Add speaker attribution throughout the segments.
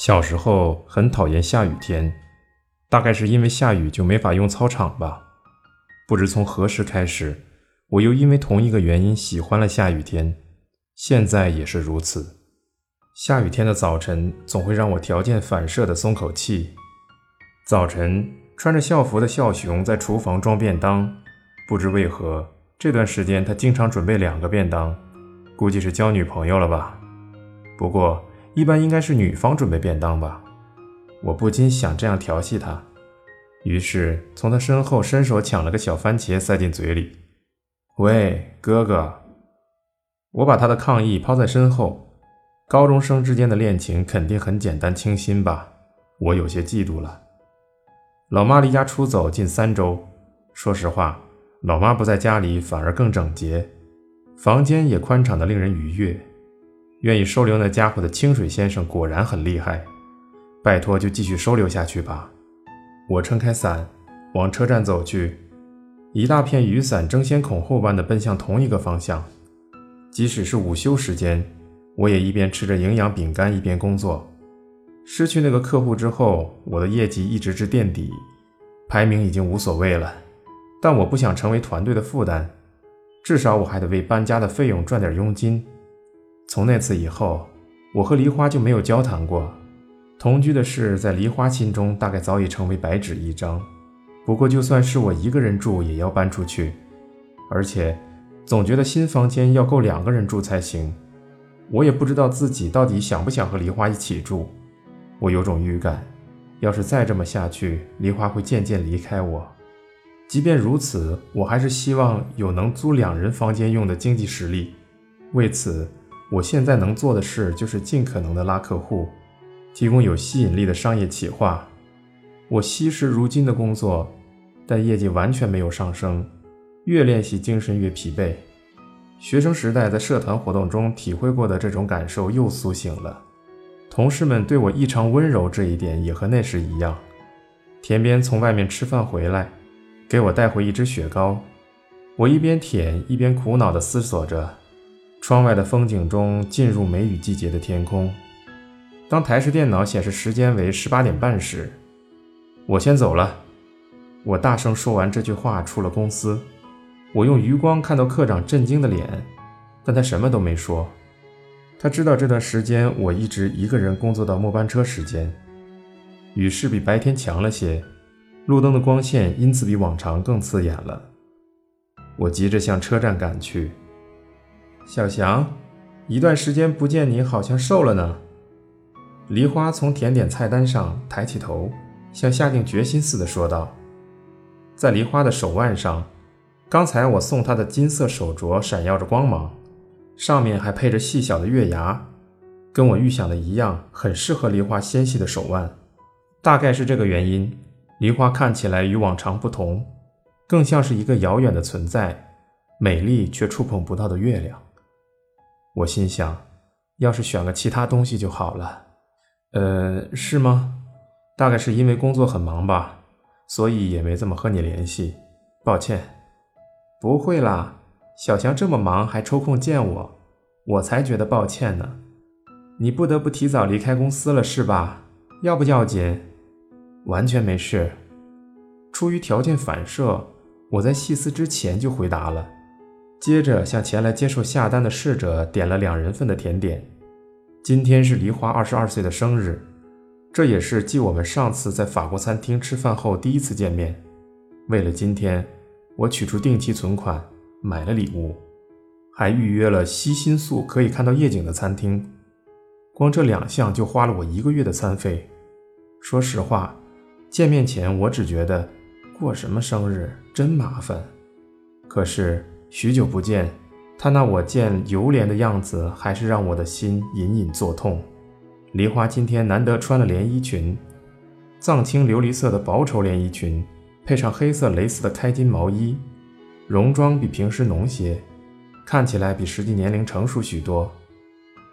Speaker 1: 小时候很讨厌下雨天，大概是因为下雨就没法用操场吧。不知从何时开始，我又因为同一个原因喜欢了下雨天，现在也是如此。下雨天的早晨总会让我条件反射的松口气。早晨穿着校服的笑熊在厨房装便当，不知为何这段时间他经常准备两个便当，估计是交女朋友了吧。不过。一般应该是女方准备便当吧，我不禁想这样调戏她，于是从她身后伸手抢了个小番茄塞进嘴里。喂，哥哥，我把他的抗议抛在身后。高中生之间的恋情肯定很简单清新吧？我有些嫉妒了。老妈离家出走近三周，说实话，老妈不在家里反而更整洁，房间也宽敞的令人愉悦。愿意收留那家伙的清水先生果然很厉害，拜托就继续收留下去吧。我撑开伞，往车站走去，一大片雨伞争先恐后般的奔向同一个方向。即使是午休时间，我也一边吃着营养饼干一边工作。失去那个客户之后，我的业绩一直至垫底，排名已经无所谓了。但我不想成为团队的负担，至少我还得为搬家的费用赚点佣金。从那次以后，我和梨花就没有交谈过。同居的事在梨花心中大概早已成为白纸一张。不过，就算是我一个人住，也要搬出去，而且总觉得新房间要够两个人住才行。我也不知道自己到底想不想和梨花一起住。我有种预感，要是再这么下去，梨花会渐渐离开我。即便如此，我还是希望有能租两人房间用的经济实力。为此。我现在能做的事就是尽可能的拉客户，提供有吸引力的商业企划。我惜时如金的工作，但业绩完全没有上升，越练习精神越疲惫。学生时代在社团活动中体会过的这种感受又苏醒了。同事们对我异常温柔，这一点也和那时一样。田边从外面吃饭回来，给我带回一只雪糕，我一边舔一边苦恼地思索着。窗外的风景中，进入梅雨季节的天空。当台式电脑显示时间为十八点半时，我先走了。我大声说完这句话，出了公司。我用余光看到科长震惊的脸，但他什么都没说。他知道这段时间我一直一个人工作到末班车时间。雨势比白天强了些，路灯的光线因此比往常更刺眼了。我急着向车站赶去。小翔，一段时间不见，你好像瘦了呢。梨花从甜点菜单上抬起头，像下定决心似的说道：“在梨花的手腕上，刚才我送她的金色手镯闪耀着光芒，上面还配着细小的月牙，跟我预想的一样，很适合梨花纤细的手腕。大概是这个原因，梨花看起来与往常不同，更像是一个遥远的存在，美丽却触碰不到的月亮。”我心想，要是选个其他东西就好了。呃，是吗？大概是因为工作很忙吧，所以也没怎么和你联系。抱歉。不会啦，小强这么忙还抽空见我，我才觉得抱歉呢。你不得不提早离开公司了是吧？要不要紧？完全没事。出于条件反射，我在细思之前就回答了。接着向前来接受下单的侍者点了两人份的甜点。今天是梨花二十二岁的生日，这也是继我们上次在法国餐厅吃饭后第一次见面。为了今天，我取出定期存款买了礼物，还预约了西新宿可以看到夜景的餐厅。光这两项就花了我一个月的餐费。说实话，见面前我只觉得过什么生日真麻烦。可是。许久不见，他那我见犹怜的样子，还是让我的心隐隐作痛。梨花今天难得穿了连衣裙，藏青琉璃色的薄绸连衣裙，配上黑色蕾丝的开襟毛衣，戎装比平时浓些，看起来比实际年龄成熟许多。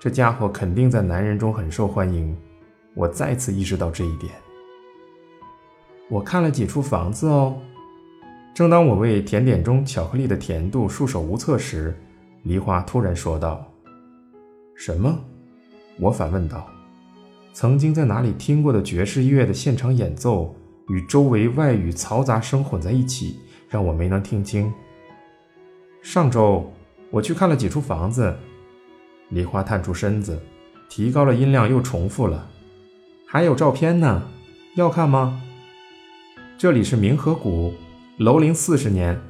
Speaker 1: 这家伙肯定在男人中很受欢迎，我再次意识到这一点。我看了几处房子哦。正当我为甜点中巧克力的甜度束手无策时，梨花突然说道：“什么？”我反问道：“曾经在哪里听过的爵士乐的现场演奏，与周围外语嘈杂声混在一起，让我没能听清。上周我去看了几处房子，梨花探出身子，提高了音量，又重复了：“还有照片呢，要看吗？”这里是明河谷，楼龄四十年，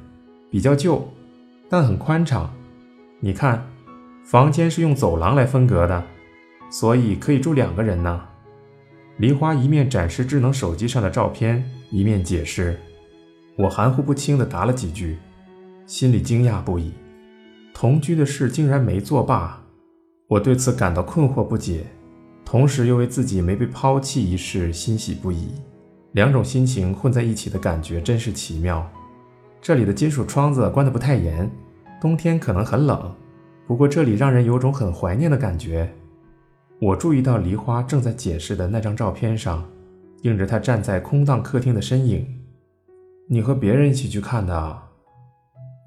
Speaker 1: 比较旧，但很宽敞。你看，房间是用走廊来分隔的。所以可以住两个人呢。梨花一面展示智能手机上的照片，一面解释。我含糊不清地答了几句，心里惊讶不已。同居的事竟然没作罢，我对此感到困惑不解，同时又为自己没被抛弃一事欣喜不已。两种心情混在一起的感觉真是奇妙。这里的金属窗子关得不太严，冬天可能很冷，不过这里让人有种很怀念的感觉。我注意到梨花正在解释的那张照片上，映着他站在空荡客厅的身影。你和别人一起去看的啊？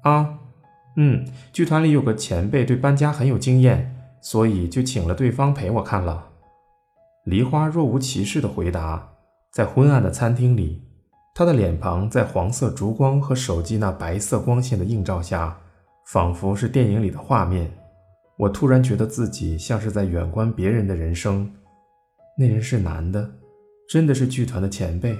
Speaker 1: 啊，嗯，剧团里有个前辈对搬家很有经验，所以就请了对方陪我看了。梨花若无其事地回答。在昏暗的餐厅里，他的脸庞在黄色烛光和手机那白色光线的映照下，仿佛是电影里的画面。我突然觉得自己像是在远观别人的人生。那人是男的，真的是剧团的前辈。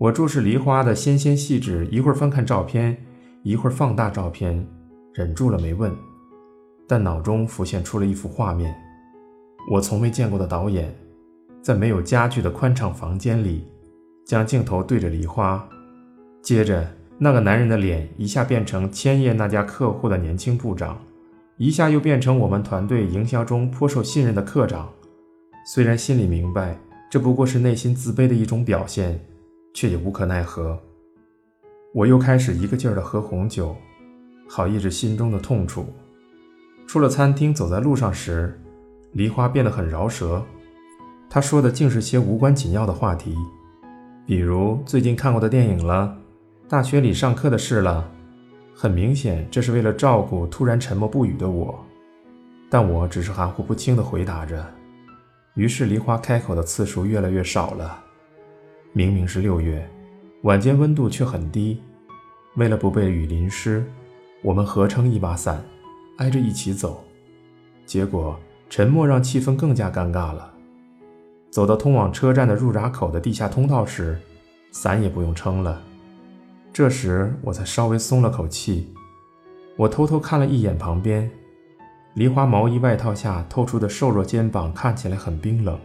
Speaker 1: 我注视梨花的纤纤细指，一会儿翻看照片，一会儿放大照片，忍住了没问。但脑中浮现出了一幅画面：我从未见过的导演，在没有家具的宽敞房间里，将镜头对着梨花。接着，那个男人的脸一下变成千叶那家客户的年轻部长。一下又变成我们团队营销中颇受信任的科长，虽然心里明白这不过是内心自卑的一种表现，却也无可奈何。我又开始一个劲儿地喝红酒，好抑制心中的痛楚。出了餐厅，走在路上时，梨花变得很饶舌。他说的竟是些无关紧要的话题，比如最近看过的电影了，大学里上课的事了。很明显，这是为了照顾突然沉默不语的我，但我只是含糊不清地回答着。于是梨花开口的次数越来越少了。明明是六月，晚间温度却很低。为了不被雨淋湿，我们合撑一把伞，挨着一起走。结果沉默让气氛更加尴尬了。走到通往车站的入闸口的地下通道时，伞也不用撑了。这时我才稍微松了口气，我偷偷看了一眼旁边，梨花毛衣外套下透出的瘦弱肩膀看起来很冰冷。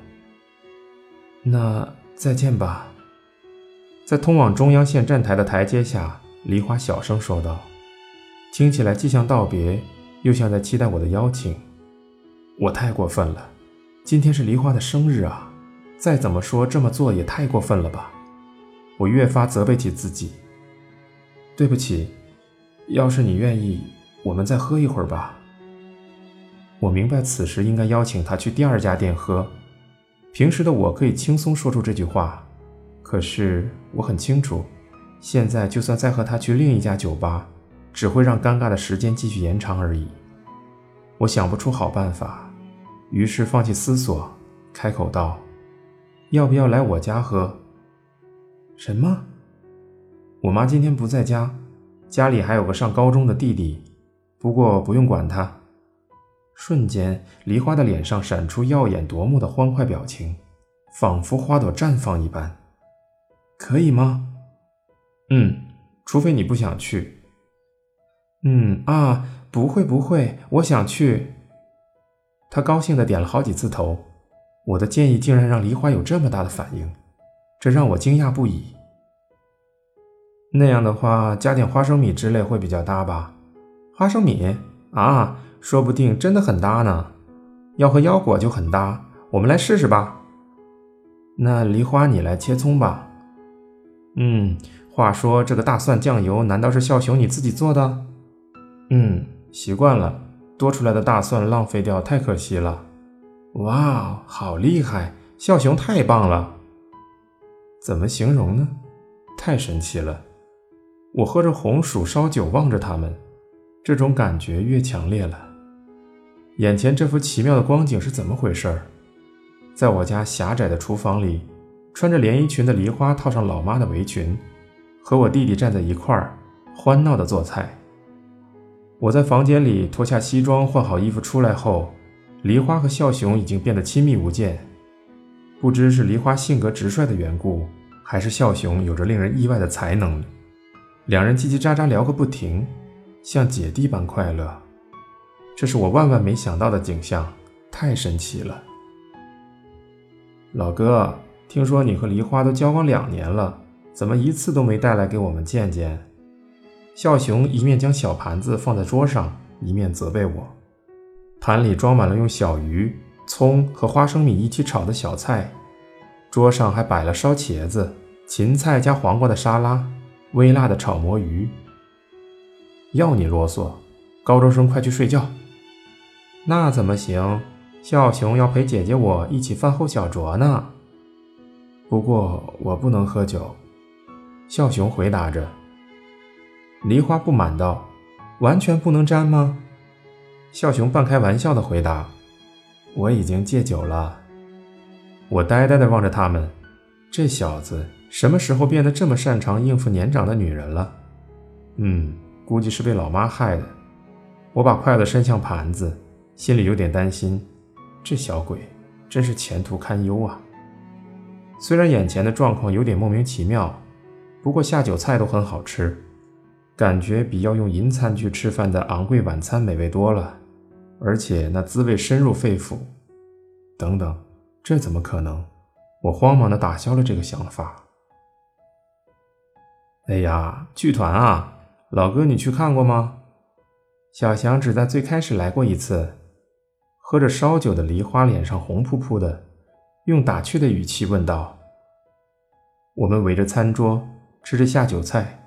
Speaker 1: 那再见吧。在通往中央线站台的台阶下，梨花小声说道，听起来既像道别，又像在期待我的邀请。我太过分了，今天是梨花的生日啊！再怎么说，这么做也太过分了吧？我越发责备起自己。对不起，要是你愿意，我们再喝一会儿吧。我明白此时应该邀请他去第二家店喝。平时的我可以轻松说出这句话，可是我很清楚，现在就算再和他去另一家酒吧，只会让尴尬的时间继续延长而已。我想不出好办法，于是放弃思索，开口道：“要不要来我家喝？”什么？我妈今天不在家，家里还有个上高中的弟弟，不过不用管他。瞬间，梨花的脸上闪出耀眼夺目的欢快表情，仿佛花朵绽放一般。可以吗？嗯，除非你不想去。嗯啊，不会不会，我想去。他高兴的点了好几次头。我的建议竟然让梨花有这么大的反应，这让我惊讶不已。那样的话，加点花生米之类会比较搭吧？花生米啊，说不定真的很搭呢。要和腰果就很搭，我们来试试吧。那梨花，你来切葱吧。嗯，话说这个大蒜酱油，难道是笑熊你自己做的？嗯，习惯了，多出来的大蒜浪费掉太可惜了。哇，好厉害，笑熊太棒了。怎么形容呢？太神奇了。我喝着红薯烧酒，望着他们，这种感觉越强烈了。眼前这幅奇妙的光景是怎么回事？在我家狭窄的厨房里，穿着连衣裙的梨花套上老妈的围裙，和我弟弟站在一块儿，欢闹地做菜。我在房间里脱下西装，换好衣服出来后，梨花和笑雄已经变得亲密无间。不知是梨花性格直率的缘故，还是笑雄有着令人意外的才能，两人叽叽喳喳聊个不停，像姐弟般快乐。这是我万万没想到的景象，太神奇了。老哥，听说你和梨花都交往两年了，怎么一次都没带来给我们见见？笑雄一面将小盘子放在桌上，一面责备我。盘里装满了用小鱼、葱和花生米一起炒的小菜，桌上还摆了烧茄子、芹菜加黄瓜的沙拉、微辣的炒魔芋。要你啰嗦，高中生快去睡觉。那怎么行？笑熊要陪姐姐我一起饭后小酌呢。不过我不能喝酒。笑熊回答着。梨花不满道：“完全不能沾吗？”笑熊半开玩笑的回答：“我已经戒酒了。”我呆呆地望着他们，这小子什么时候变得这么擅长应付年长的女人了？嗯，估计是被老妈害的。我把筷子伸向盘子。心里有点担心，这小鬼真是前途堪忧啊！虽然眼前的状况有点莫名其妙，不过下酒菜都很好吃，感觉比要用银餐具吃饭的昂贵晚餐美味多了，而且那滋味深入肺腑。等等，这怎么可能？我慌忙地打消了这个想法。哎呀，剧团啊，老哥，你去看过吗？小翔只在最开始来过一次。喝着烧酒的梨花脸上红扑扑的，用打趣的语气问道：“我们围着餐桌吃着下酒菜，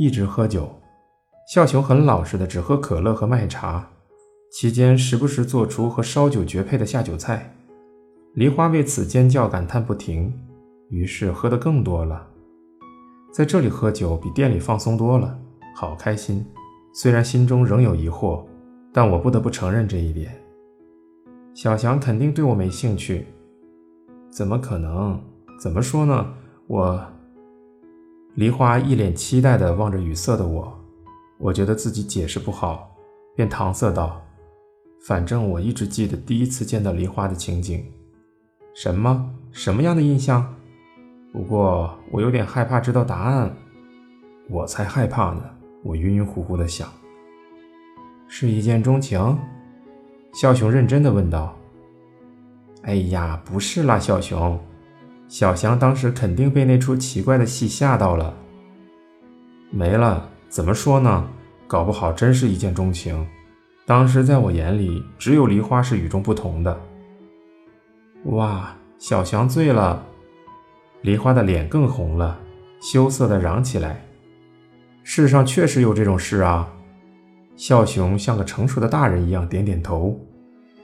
Speaker 1: 一直喝酒。笑熊很老实的只喝可乐和麦茶，期间时不时做出和烧酒绝配的下酒菜。梨花为此尖叫感叹不停，于是喝得更多了。在这里喝酒比店里放松多了，好开心。虽然心中仍有疑惑，但我不得不承认这一点。”小翔肯定对我没兴趣，怎么可能？怎么说呢？我，梨花一脸期待地望着语塞的我，我觉得自己解释不好，便搪塞道：“反正我一直记得第一次见到梨花的情景，什么什么样的印象？不过我有点害怕知道答案，我才害怕呢。”我晕晕乎乎的想，是一见钟情。小熊认真的问道：“哎呀，不是啦，小熊。小翔当时肯定被那出奇怪的戏吓到了。没了，怎么说呢？搞不好真是一见钟情。当时在我眼里，只有梨花是与众不同的。哇，小翔醉了。梨花的脸更红了，羞涩的嚷起来：世上确实有这种事啊。”笑熊像个成熟的大人一样点点头。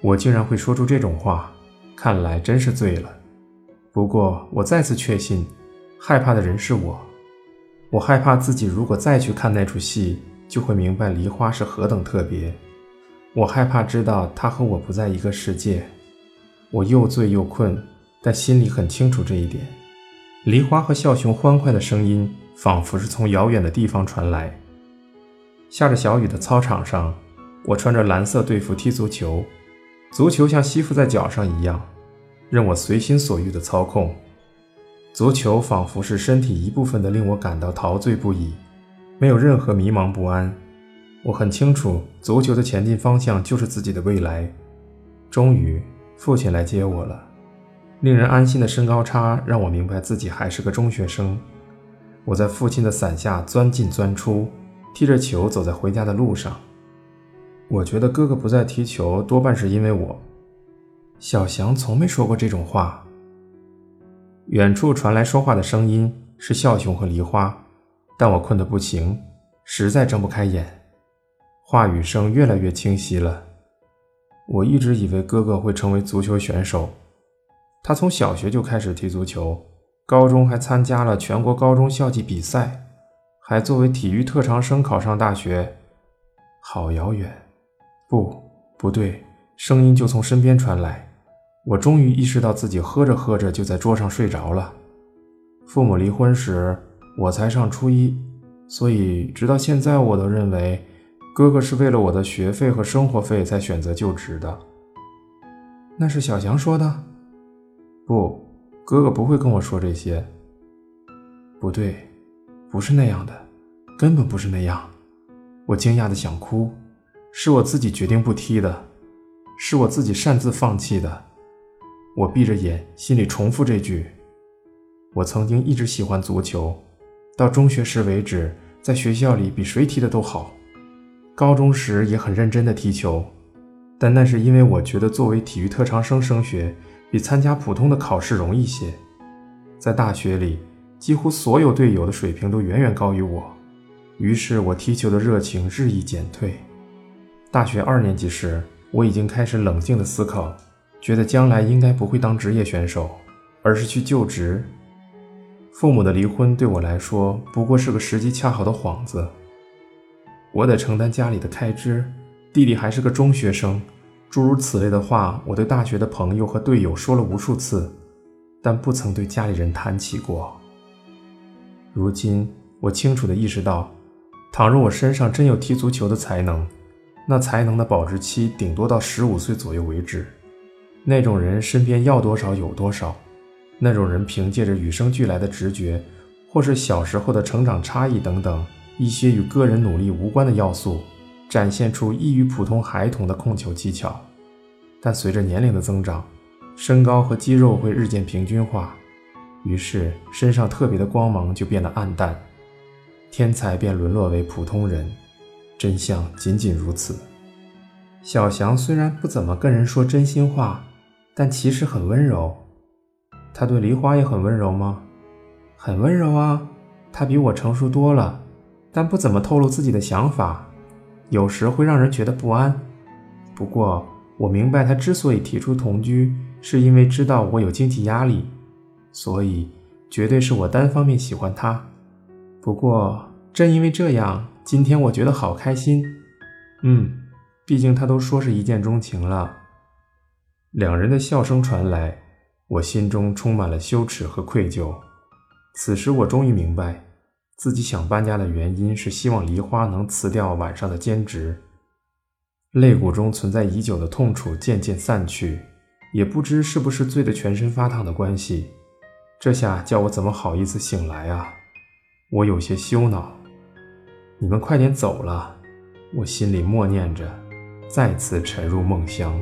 Speaker 1: 我竟然会说出这种话，看来真是醉了。不过我再次确信，害怕的人是我。我害怕自己如果再去看那出戏，就会明白梨花是何等特别。我害怕知道她和我不在一个世界。我又醉又困，但心里很清楚这一点。梨花和笑熊欢快的声音，仿佛是从遥远的地方传来。下着小雨的操场上，我穿着蓝色队服踢足球，足球像吸附在脚上一样，任我随心所欲地操控。足球仿佛是身体一部分的，令我感到陶醉不已，没有任何迷茫不安。我很清楚，足球的前进方向就是自己的未来。终于，父亲来接我了。令人安心的身高差让我明白自己还是个中学生。我在父亲的伞下钻进钻出。踢着球走在回家的路上，我觉得哥哥不再踢球，多半是因为我。小翔从没说过这种话。远处传来说话的声音，是笑熊和梨花，但我困得不行，实在睁不开眼。话语声越来越清晰了。我一直以为哥哥会成为足球选手，他从小学就开始踢足球，高中还参加了全国高中校际比赛。还作为体育特长生考上大学，好遥远！不，不对，声音就从身边传来。我终于意识到自己喝着喝着就在桌上睡着了。父母离婚时，我才上初一，所以直到现在，我都认为哥哥是为了我的学费和生活费才选择就职的。那是小翔说的？不，哥哥不会跟我说这些。不对，不是那样的，根本不是那样。我惊讶的想哭，是我自己决定不踢的，是我自己擅自放弃的。我闭着眼，心里重复这句。我曾经一直喜欢足球，到中学时为止，在学校里比谁踢的都好。高中时也很认真的踢球，但那是因为我觉得作为体育特长生升学比参加普通的考试容易些。在大学里，几乎所有队友的水平都远远高于我，于是我踢球的热情日益减退。大学二年级时，我已经开始冷静的思考，觉得将来应该不会当职业选手，而是去就职。父母的离婚对我来说不过是个时机恰好的幌子。我得承担家里的开支，弟弟还是个中学生，诸如此类的话，我对大学的朋友和队友说了无数次，但不曾对家里人谈起过。如今，我清楚地意识到，倘若我身上真有踢足球的才能，那才能的保质期顶多到十五岁左右为止。那种人身边要多少有多少。那种人凭借着与生俱来的直觉，或是小时候的成长差异等等一些与个人努力无关的要素，展现出异于普通孩童的控球技巧。但随着年龄的增长，身高和肌肉会日渐平均化，于是身上特别的光芒就变得暗淡，天才便沦落为普通人。真相仅仅如此。小翔虽然不怎么跟人说真心话，但其实很温柔。他对梨花也很温柔吗？很温柔啊，他比我成熟多了，但不怎么透露自己的想法，有时会让人觉得不安。不过我明白，他之所以提出同居，是因为知道我有经济压力，所以绝对是我单方面喜欢他。不过正因为这样，今天我觉得好开心。嗯，毕竟他都说是一见钟情了。两人的笑声传来。我心中充满了羞耻和愧疚。此时，我终于明白，自己想搬家的原因是希望梨花能辞掉晚上的兼职。肋骨中存在已久的痛楚渐渐散去，也不知是不是醉得全身发烫的关系，这下叫我怎么好意思醒来啊？我有些羞恼。你们快点走了，我心里默念着，再次沉入梦乡。